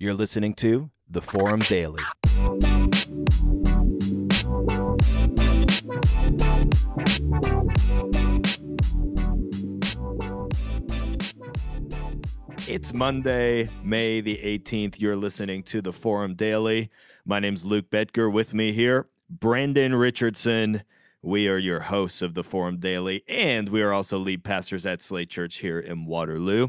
You're listening to The Forum Daily. It's Monday, May the 18th. You're listening to The Forum Daily. My name's Luke Betker. With me here, Brandon Richardson. We are your hosts of The Forum Daily, and we are also lead pastors at Slate Church here in Waterloo.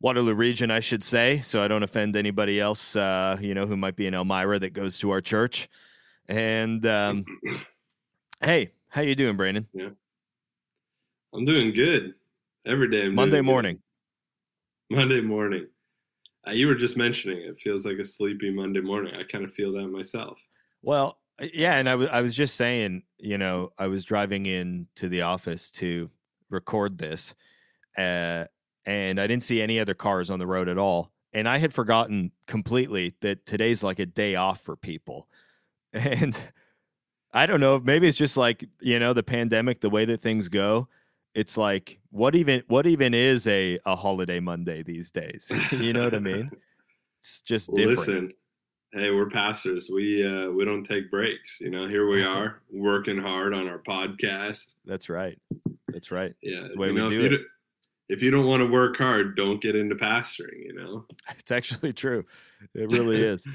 Waterloo region, I should say, so I don't offend anybody else, uh, you know, who might be in Elmira that goes to our church. And um, hey, how you doing, Brandon? Yeah, I'm doing good every day. Monday morning. Good. Monday morning. Uh, you were just mentioning it feels like a sleepy Monday morning. I kind of feel that myself. Well, yeah, and I was I was just saying, you know, I was driving in to the office to record this. Uh, and I didn't see any other cars on the road at all. And I had forgotten completely that today's like a day off for people. And I don't know, maybe it's just like, you know, the pandemic, the way that things go. It's like what even what even is a a holiday Monday these days? you know what I mean? It's just different. Listen, hey, we're pastors. We uh we don't take breaks, you know. Here we are working hard on our podcast. That's right. That's right. Yeah. That's the way we know, do it. If you don't want to work hard, don't get into pastoring. You know, It's actually true. It really is.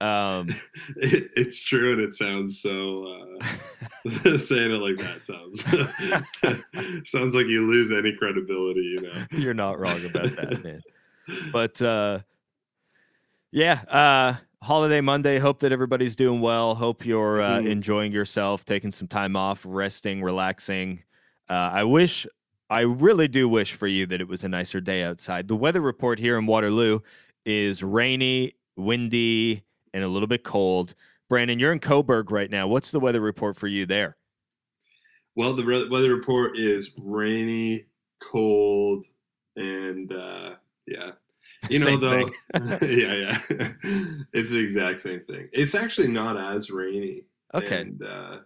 Um, it, it's true, and it sounds so. Uh, saying it like that sounds sounds like you lose any credibility. You know, you're not wrong about that, man. But uh, yeah, uh, holiday Monday. Hope that everybody's doing well. Hope you're uh, Mhm. enjoying yourself, taking some time off, resting, relaxing. Uh, I wish, I really do wish for you that it was a nicer day outside. The weather report here in Waterloo is rainy, windy, and a little bit cold. Brandon, you're in Cobourg right now. What's the weather report for you there? well, the re- weather report is rainy, cold, and uh, yeah, you know Same though, yeah, yeah, it's the exact same thing. It's actually not as rainy. Okay. And, uh,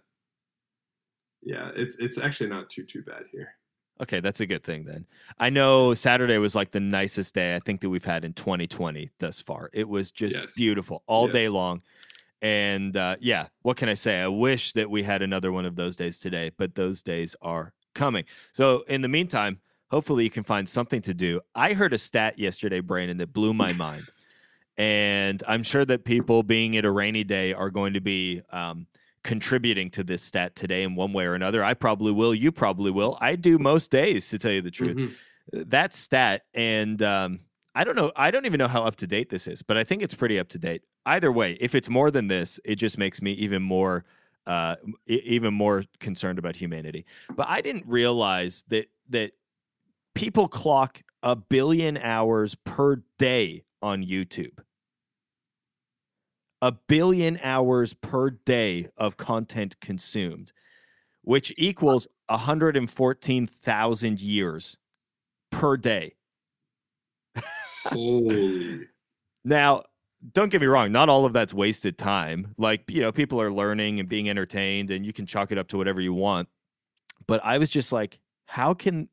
yeah, it's it's actually not too too bad here. Okay, that's a good thing then. I know Saturday was like the nicest day I think that we've had in 2020 thus far. It was just Yes. beautiful all day long. And uh, yeah, what can I say? I wish that we had another one of those days today, but those days are coming. So in the meantime, hopefully you can find something to do. I heard a stat yesterday, Brandon, that blew my mind. And I'm sure that people being at a rainy day are going to be um, contributing to this stat today in one way or another. I probably will. You probably will. I do most days, to tell you the truth. Mhm. That stat, and um, I don't know. I don't even know how up to date this is, but I think it's pretty up to date. Either way, if it's more than this, it just makes me even more, uh, even more concerned about humanity. But I didn't realize that that people clock a billion hours per day on YouTube. A billion hours per day of content consumed, which equals 114,000 years per day. Now, don't get me wrong, not all of that's wasted time. Like, you know, people are learning and being entertained and you can chalk it up to whatever you want. But I was just like, how can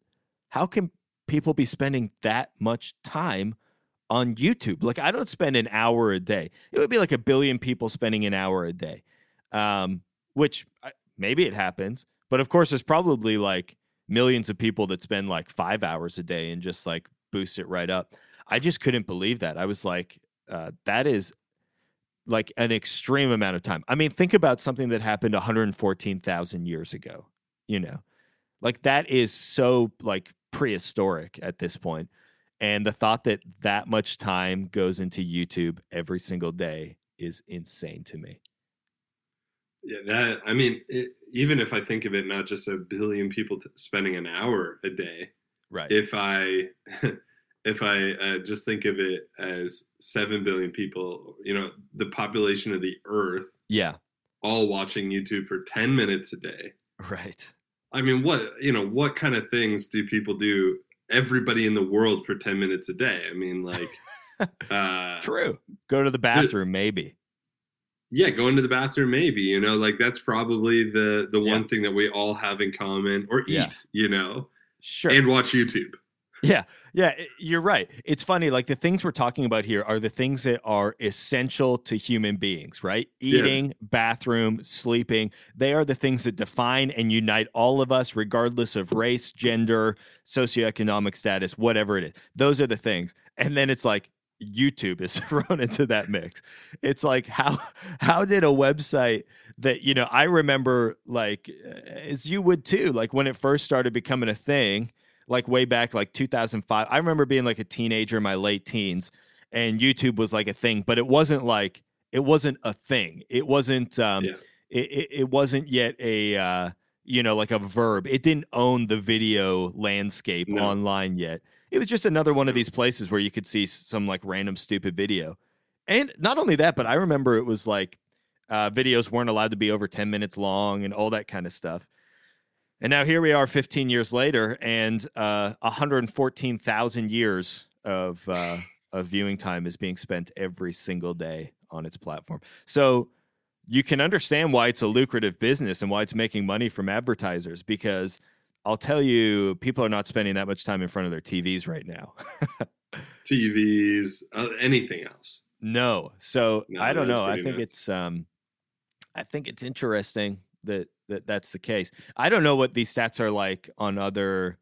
how can people be spending that much time on YouTube? Like I don't spend an hour a day. It would be like a billion people spending an hour a day. Um, which I- maybe it happens, but of course there's probably like millions of people that spend like 5 hours a day and just like boost it right up. I just couldn't believe that. I was like, uh, that is like an extreme amount of time. I mean, think about something that happened 114,000 years ago, you know, like that is so like prehistoric at this point. And the thought that that much time goes into YouTube every single day is insane to me. Yeah, that I mean, it, even if I think of it not just a billion people t- spending an hour a day, Right. if I if I uh, just think of it as seven billion people, you know, the population of the Earth yeah. all watching YouTube for ten minutes a day. Right. I mean, what you know, what kind of things do people do? Everybody in the world for ten minutes a day. I mean, like, uh, True. Go to the bathroom, maybe. yeah, going to the bathroom, maybe. You know, like that's probably the the Yeah. one thing that we all have in common, or eat. Yeah. You know, Sure. and watch YouTube. Yeah, yeah, you're right. It's funny. Like the things we're talking about here are the things that are essential to human beings, right? Eating, yes. bathroom, sleeping. They are the things that define and unite all of us, regardless of race, gender, socioeconomic status, whatever it is. Those are the things. And then it's like YouTube is thrown into that mix. It's like how how did a website that you know I remember like uh, as you would too, like when it first started becoming a thing like way back like 2005. I remember being like a teenager in my late teens and YouTube was like a thing, but it wasn't like it wasn't a thing. It wasn't um yeah. it, it wasn't yet a uh you know like a verb. It didn't own the video landscape no. online yet. It was just another one of these places where you could see some like random stupid video. And not only that, but I remember it was like uh, videos weren't allowed to be over 10 minutes long and all that kind of stuff. And now here we are 15 years later, and uh, 114,000 years of, uh, of viewing time is being spent every single day on its platform. So you can understand why it's a lucrative business and why it's making money from advertisers because I'll tell you, people are not spending that much time in front of their TVs right now. TVs, uh, anything else? No. So no, I don't know. I think nuts. it's um, I think it's interesting that that that's the case. I don't know what these stats are like on other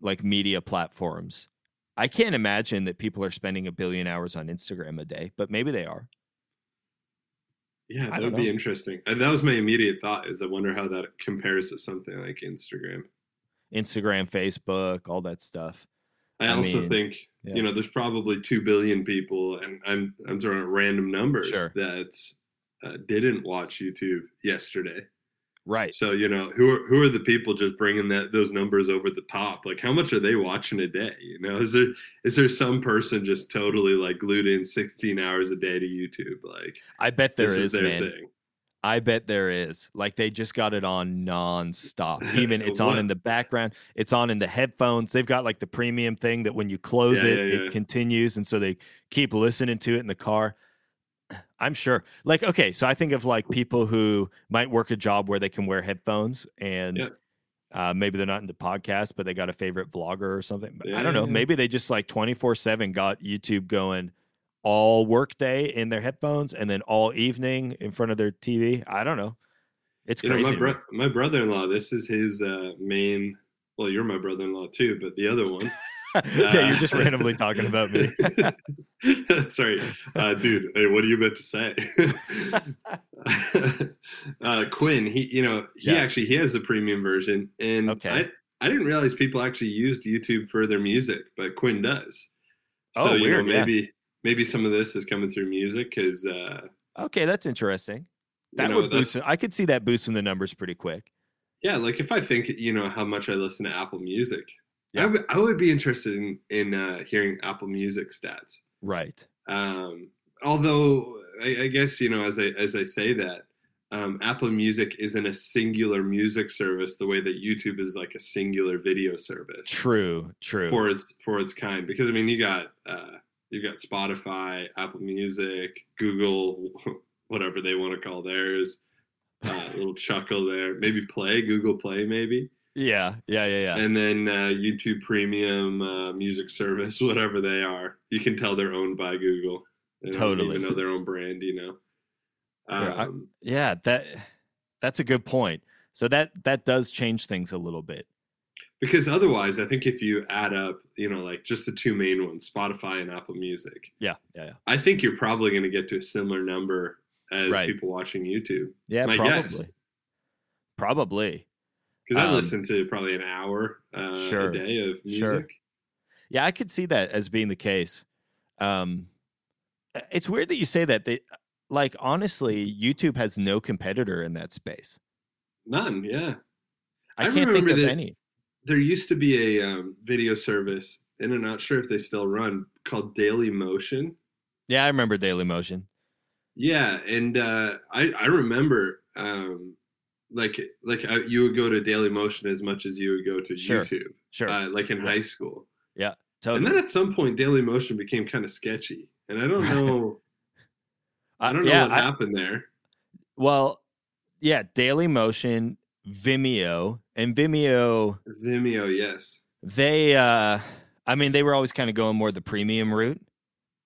like media platforms. I can't imagine that people are spending a billion hours on Instagram a day, but maybe they are. Yeah, that would know. be interesting. And that was my immediate thought is I wonder how that compares to something like Instagram. Instagram, Facebook, all that stuff. I, I also mean, think yeah. you know there's probably two billion people, and I'm I'm throwing out random numbers sure. that uh, didn't watch YouTube yesterday. Right. So you know who are who are the people just bringing that those numbers over the top? Like how much are they watching a day? You know, is there is there some person just totally like glued in 16 hours a day to YouTube? Like I bet there is, is man. Thing. I bet there is. Like they just got it on nonstop. Even it's on in the background. It's on in the headphones. They've got like the premium thing that when you close yeah, it, yeah, yeah. it continues, and so they keep listening to it in the car. I'm sure. Like, okay, so I think of like people who might work a job where they can wear headphones and yeah. uh, maybe they're not into podcasts, but they got a favorite vlogger or something. Yeah, I don't know. Maybe they just like 24 7 got YouTube going all workday in their headphones and then all evening in front of their TV. I don't know. It's you crazy. Know, my, bro- my brother in law, this is his uh, main. Well, you're my brother in law too, but the other one. Yeah, you're just randomly talking about me. Sorry, uh, dude. Hey, what are you meant to say? uh, Quinn, he, you know, he yeah. actually he has a premium version, and okay. I, I didn't realize people actually used YouTube for their music, but Quinn does. So oh, you weird, know, maybe yeah. maybe some of this is coming through music because. Uh, okay, that's interesting. That you know, would boost. I could see that boosting the numbers pretty quick. Yeah, like if I think you know how much I listen to Apple Music, yeah. I, w- I would be interested in, in uh, hearing Apple Music stats. Right. Um, although I, I, guess you know, as I as I say that, um, Apple Music isn't a singular music service the way that YouTube is like a singular video service. True. True. For its for its kind, because I mean, you got uh, you got Spotify, Apple Music, Google, whatever they want to call theirs. Uh, little chuckle there. Maybe Play, Google Play, maybe. Yeah, yeah, yeah, yeah. And then uh, YouTube Premium uh, music service, whatever they are, you can tell they're owned by Google. They totally, know their own brand. You know. Um, yeah, I, yeah, that that's a good point. So that that does change things a little bit. Because otherwise, I think if you add up, you know, like just the two main ones, Spotify and Apple Music. Yeah, yeah, yeah. I think you're probably going to get to a similar number as right. people watching YouTube. Yeah, My probably. Guess. Probably because I um, listen to probably an hour uh, sure, a day of music. Sure. Yeah, I could see that as being the case. Um, it's weird that you say that. They, like honestly, YouTube has no competitor in that space. None. Yeah, I, I can't think of any. There used to be a um, video service, and I'm not sure if they still run, called Dailymotion. Yeah, I remember Dailymotion. Yeah, and uh, I I remember um, like like uh, you would go to Dailymotion as much as you would go to sure. YouTube. Sure. Uh, like in yeah. high school. Yeah. Totally. And then at some point, Dailymotion became kind of sketchy, and I don't know. I don't know yeah, what I, happened there. Well, yeah, Dailymotion, Vimeo, and Vimeo. Vimeo, yes. They, uh I mean, they were always kind of going more the premium route.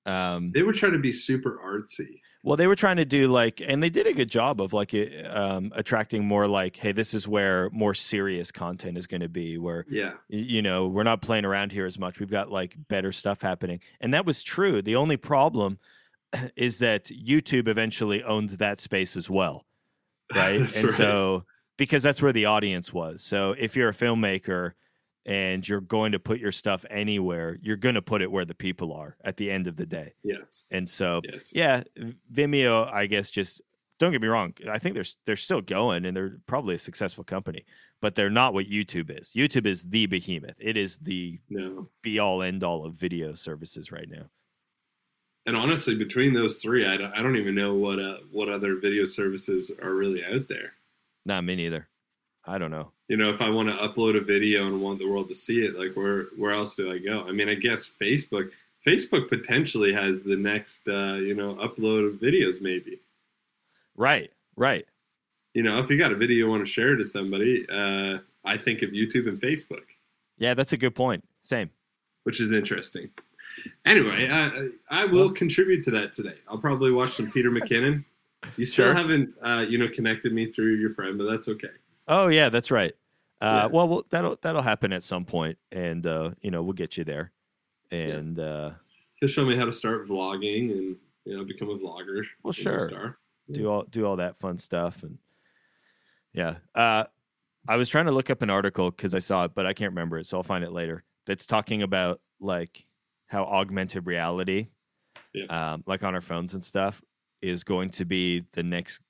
Um, they were trying to be super artsy. Well, they were trying to do like, and they did a good job of like um, attracting more like, hey, this is where more serious content is going to be. Where, yeah, you know, we're not playing around here as much. We've got like better stuff happening, and that was true. The only problem is that YouTube eventually owned that space as well, right? and right. so because that's where the audience was. So if you're a filmmaker and you're going to put your stuff anywhere, you're going to put it where the people are at the end of the day. Yes. And so, yes. yeah, Vimeo, I guess, just don't get me wrong. I think they're they're still going, and they're probably a successful company, but they're not what YouTube is. YouTube is the behemoth. It is the no. be all end all of video services right now. And honestly, between those three, I don't, I don't even know what uh, what other video services are really out there. Not me neither. I don't know. You know, if I want to upload a video and want the world to see it, like where where else do I go? I mean, I guess Facebook. Facebook potentially has the next, uh, you know, upload of videos, maybe. Right. Right. You know, if you got a video you want to share to somebody, uh, I think of YouTube and Facebook. Yeah, that's a good point. Same. Which is interesting. Anyway, I, I will well, contribute to that today. I'll probably watch some Peter McKinnon. You still sure. haven't, uh, you know, connected me through your friend, but that's okay. Oh yeah, that's right. Uh, yeah. well, well, that'll that'll happen at some point, and uh, you know we'll get you there. And yeah. uh, he'll show me how to start vlogging and you know become a vlogger. Well, sure. Yeah. Do all do all that fun stuff and yeah. Uh, I was trying to look up an article because I saw it, but I can't remember it, so I'll find it later. That's talking about like how augmented reality, yeah. um, like on our phones and stuff, is going to be the next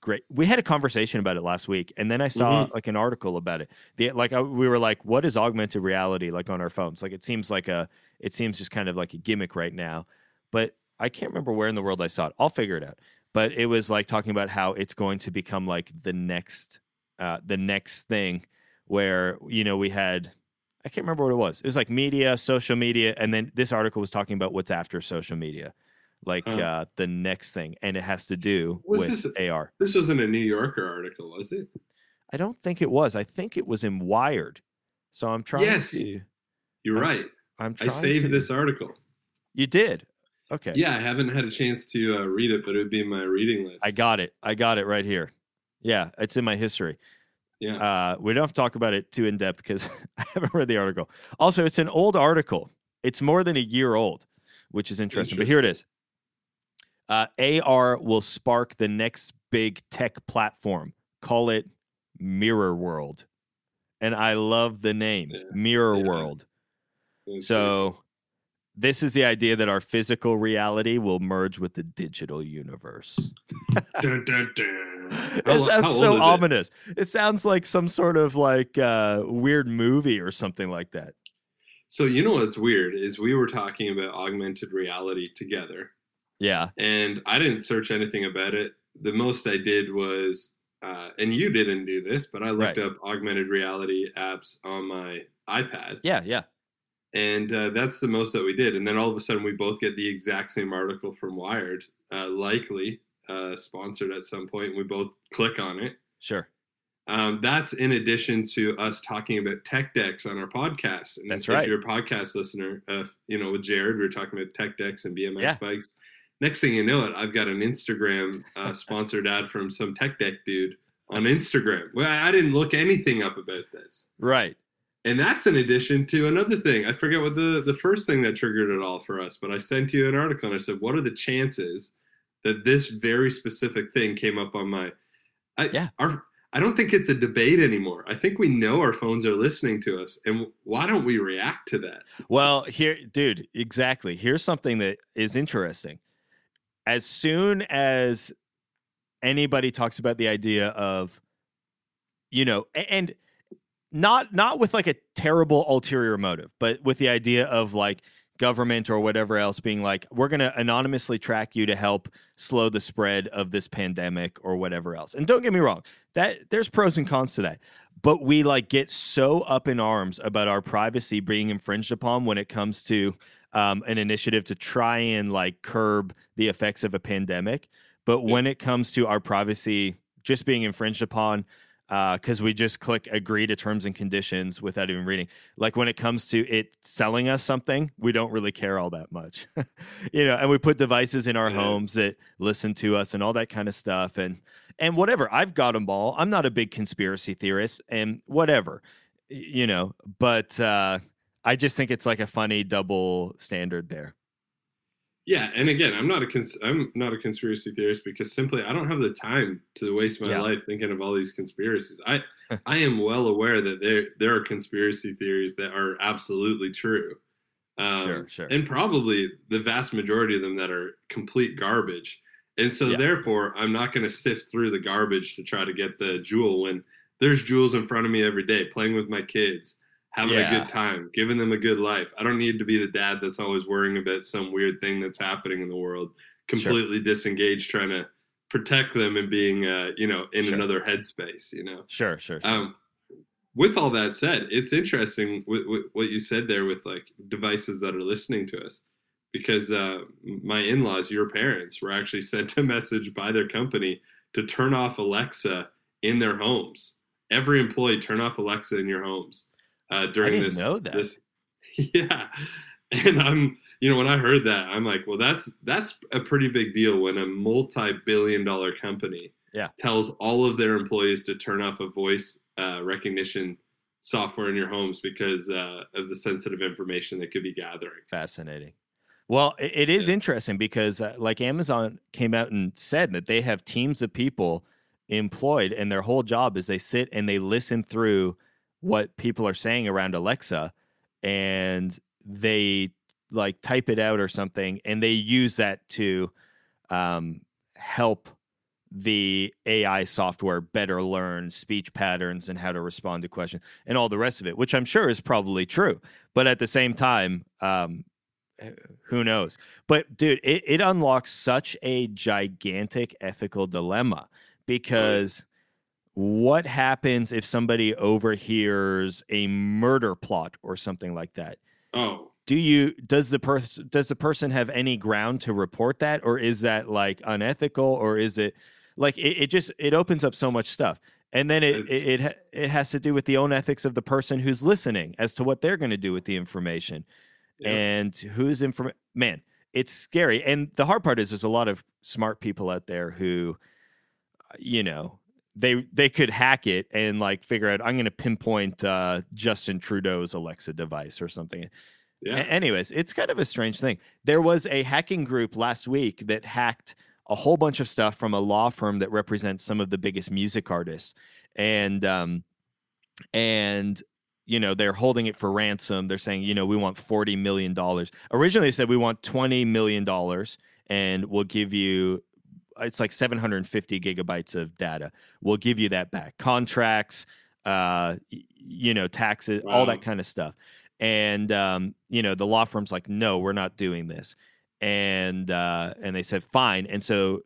great. We had a conversation about it last week, and then I saw mm-hmm. like an article about it. The like I, we were like, what is augmented reality like on our phones? Like it seems like a, it seems just kind of like a gimmick right now, but I can't remember where in the world I saw it. I'll figure it out. But it was like talking about how it's going to become like the next, uh, the next thing where you know we had I can't remember what it was. It was like media, social media, and then this article was talking about what's after social media, like huh. uh, the next thing, and it has to do with this, AR. This wasn't a New Yorker article, was it? I don't think it was. I think it was in Wired. So I'm trying. Yes, to, you're I'm, right. I'm. I saved to, this article. You did. Okay. Yeah, I haven't had a chance to uh, read it, but it would be in my reading list. I got it. I got it right here. Yeah, it's in my history. Yeah. Uh, we don't have to talk about it too in depth because I haven't read the article. Also, it's an old article. It's more than a year old, which is interesting. interesting. But here it is. Uh, AR will spark the next big tech platform. Call it Mirror World. And I love the name yeah. Mirror yeah. World. So this is the idea that our physical reality will merge with the digital universe. dun, dun, dun. It sounds so ominous. It? it? sounds like some sort of like uh, weird movie or something like that. So you know what's weird is we were talking about augmented reality together. Yeah. And I didn't search anything about it. The most I did was uh, and you didn't do this, but I looked right. up augmented reality apps on my iPad. Yeah, yeah and uh, that's the most that we did. And then all of a sudden, we both get the exact same article from Wired, uh, likely uh, sponsored at some point. And we both click on it. Sure. Um, that's in addition to us talking about tech decks on our podcast. And that's if right. If you're a podcast listener, uh, you know, with Jared, we are talking about tech decks and BMX yeah. bikes. Next thing you know it, I've got an Instagram uh, sponsored ad from some tech deck dude on Instagram. Well, I didn't look anything up about this. Right and that's in addition to another thing. I forget what the the first thing that triggered it all for us, but I sent you an article and I said, "What are the chances that this very specific thing came up on my?" I, yeah. Our I don't think it's a debate anymore. I think we know our phones are listening to us, and why don't we react to that? Well, here, dude, exactly. Here's something that is interesting. As soon as anybody talks about the idea of, you know, and not not with like a terrible ulterior motive, but with the idea of like government or whatever else being like, we're going to anonymously track you to help slow the spread of this pandemic or whatever else. And don't get me wrong, that there's pros and cons to that. But we like get so up in arms about our privacy being infringed upon when it comes to um, an initiative to try and like curb the effects of a pandemic. But yeah. when it comes to our privacy just being infringed upon because uh, we just click agree to terms and conditions without even reading. Like when it comes to it selling us something, we don't really care all that much, you know. And we put devices in our homes that listen to us and all that kind of stuff, and and whatever. I've got them all. I'm not a big conspiracy theorist, and whatever, you know. But uh, I just think it's like a funny double standard there. Yeah, and again, I'm not a cons- I'm not a conspiracy theorist because simply I don't have the time to waste my yeah. life thinking of all these conspiracies. I I am well aware that there there are conspiracy theories that are absolutely true. Um, sure, sure. And probably the vast majority of them that are complete garbage. And so, yeah. therefore, I'm not going to sift through the garbage to try to get the jewel when there's jewels in front of me every day, playing with my kids, having yeah. a good time, giving them a good life. I don't need to be the dad that's always worrying about some weird thing that's happening in the world, completely sure. disengaged, trying to protect them and being, uh, you know, in sure. another headspace. You know. Sure, sure. sure. Um, with all that said, it's interesting with, with, what you said there with like devices that are listening to us, because uh, my in-laws, your parents, were actually sent a message by their company to turn off Alexa in their homes. Every employee turn off Alexa in your homes uh, during this. Know that. This, yeah, and I'm you know when I heard that I'm like, well, that's that's a pretty big deal when a multi-billion-dollar company yeah. tells all of their employees to turn off a voice uh, recognition software in your homes because uh, of the sensitive information that could be gathering. Fascinating. Well, it, it is yeah. interesting because, uh, like, Amazon came out and said that they have teams of people employed, and their whole job is they sit and they listen through what people are saying around Alexa and they like type it out or something and they use that to um, help the AI software better learn speech patterns and how to respond to questions and all the rest of it, which I'm sure is probably true. But at the same time, um, who knows? But dude, it, it unlocks such a gigantic ethical dilemma because what happens if somebody overhears a murder plot or something like that? Oh. Do you does the person does the person have any ground to report that or is that like unethical or is it like it, it just it opens up so much stuff and then it, it, it it has to do with the own ethics of the person who's listening as to what they're going to do with the information and who's inform man it's scary and the hard part is there's a lot of smart people out there who uh, you know they they could hack it and like figure out I'm going to pinpoint uh, Justin Trudeau's Alexa device or something. Yeah. A- anyways, it's kind of a strange thing. There was a hacking group last week that hacked a whole bunch of stuff from a law firm that represents some of the biggest music artists, and um, and you know they're holding it for ransom. They're saying you know we want forty million dollars. Originally, they said we want twenty million dollars, and we'll give you it's like 750 gigabytes of data. We'll give you that back. Contracts, uh, you know, taxes, wow. all that kind of stuff. And um, you know, the law firm's like, no, we're not doing this. And uh, and they said fine. And so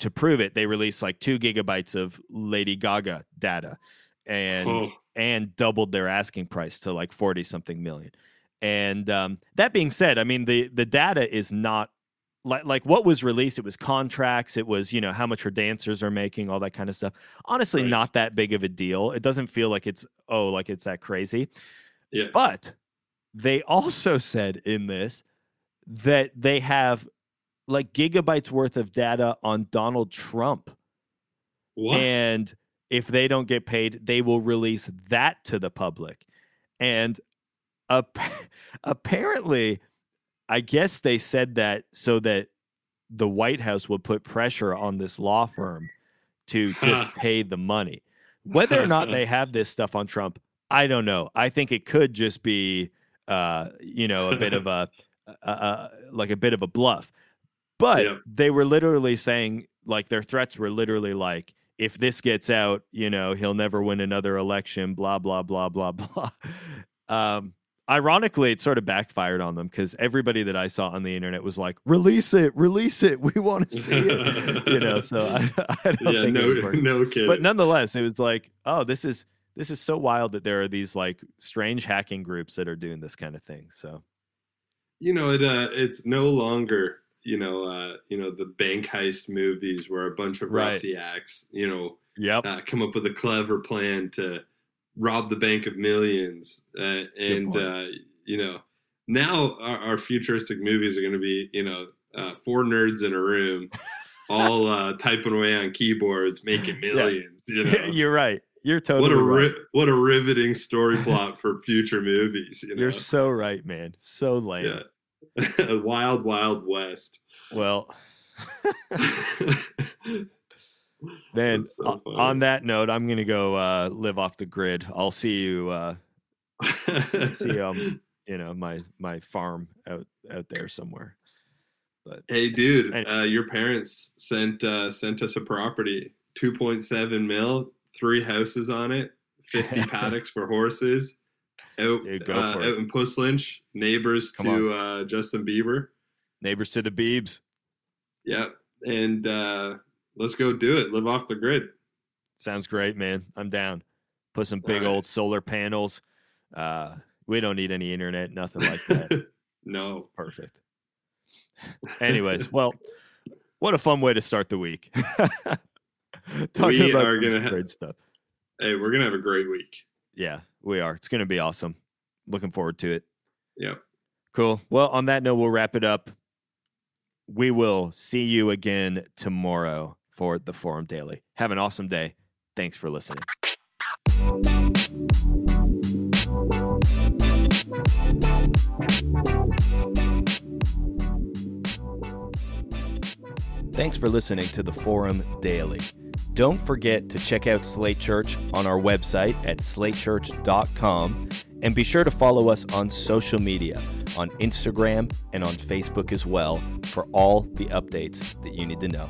to prove it, they released like two gigabytes of Lady Gaga data, and oh. and doubled their asking price to like forty something million. And um, that being said, I mean the the data is not like like what was released it was contracts it was you know how much her dancers are making all that kind of stuff honestly right. not that big of a deal it doesn't feel like it's oh like it's that crazy yes. but they also said in this that they have like gigabytes worth of data on Donald Trump what? and if they don't get paid they will release that to the public and uh, apparently I guess they said that so that the White House would put pressure on this law firm to just pay the money. Whether or not they have this stuff on Trump, I don't know. I think it could just be, uh, you know, a bit of a, a, a, like a bit of a bluff. But yeah. they were literally saying, like, their threats were literally like, if this gets out, you know, he'll never win another election. Blah blah blah blah blah. Um, ironically, it sort of backfired on them because everybody that I saw on the internet was like, "Release it, release it, we want to see it," you know. So I, I don't yeah, think no, no kidding. But nonetheless, it was like, oh, this is this is so wild that there are these like strange hacking groups that are doing this kind of thing. So, you know, it uh, it's no longer you know uh, you know the bank heist movies where a bunch of right. acts, you know yep. uh, come up with a clever plan to rob the bank of millions. Uh, and uh, you know, now our, our futuristic movies are going to be you know uh, four nerds in a room, all uh, typing away on keyboards, making millions. Yeah. You know? You're right. You're totally what a right. what a riveting story plot for future movies. You are so right, man. So lame. Yeah. wild, wild west. Well, man. So on that note, I'm gonna go uh, live off the grid. I'll see you. Uh, see um, you know my my farm out out there somewhere. But hey, dude, anyway. uh, your parents sent uh, sent us a property, two point seven mil, three houses on it, fifty paddocks for horses. Out, Dude, uh, out in Puslinch, neighbors Come to uh, Justin Bieber. Neighbors to the Biebs. Yep. And uh, let's go do it. Live off the grid. Sounds great, man. I'm down. Put some big right. old solar panels. Uh, we don't need any internet, nothing like that. no. It's perfect. Anyways, well, what a fun way to start the week. Talking we about are gonna have, stuff. Hey, we're gonna have a great week. Yeah, we are. It's gonna be awesome. Looking forward to it. Yep. Cool. Well, on that note, we'll wrap it up. We will see you again tomorrow for the Forum Daily. Have an awesome day. Thanks for listening. Thanks for listening to the Forum Daily. Don't forget to check out Slate Church on our website at slatechurch.com and be sure to follow us on social media on Instagram and on Facebook as well for all the updates that you need to know.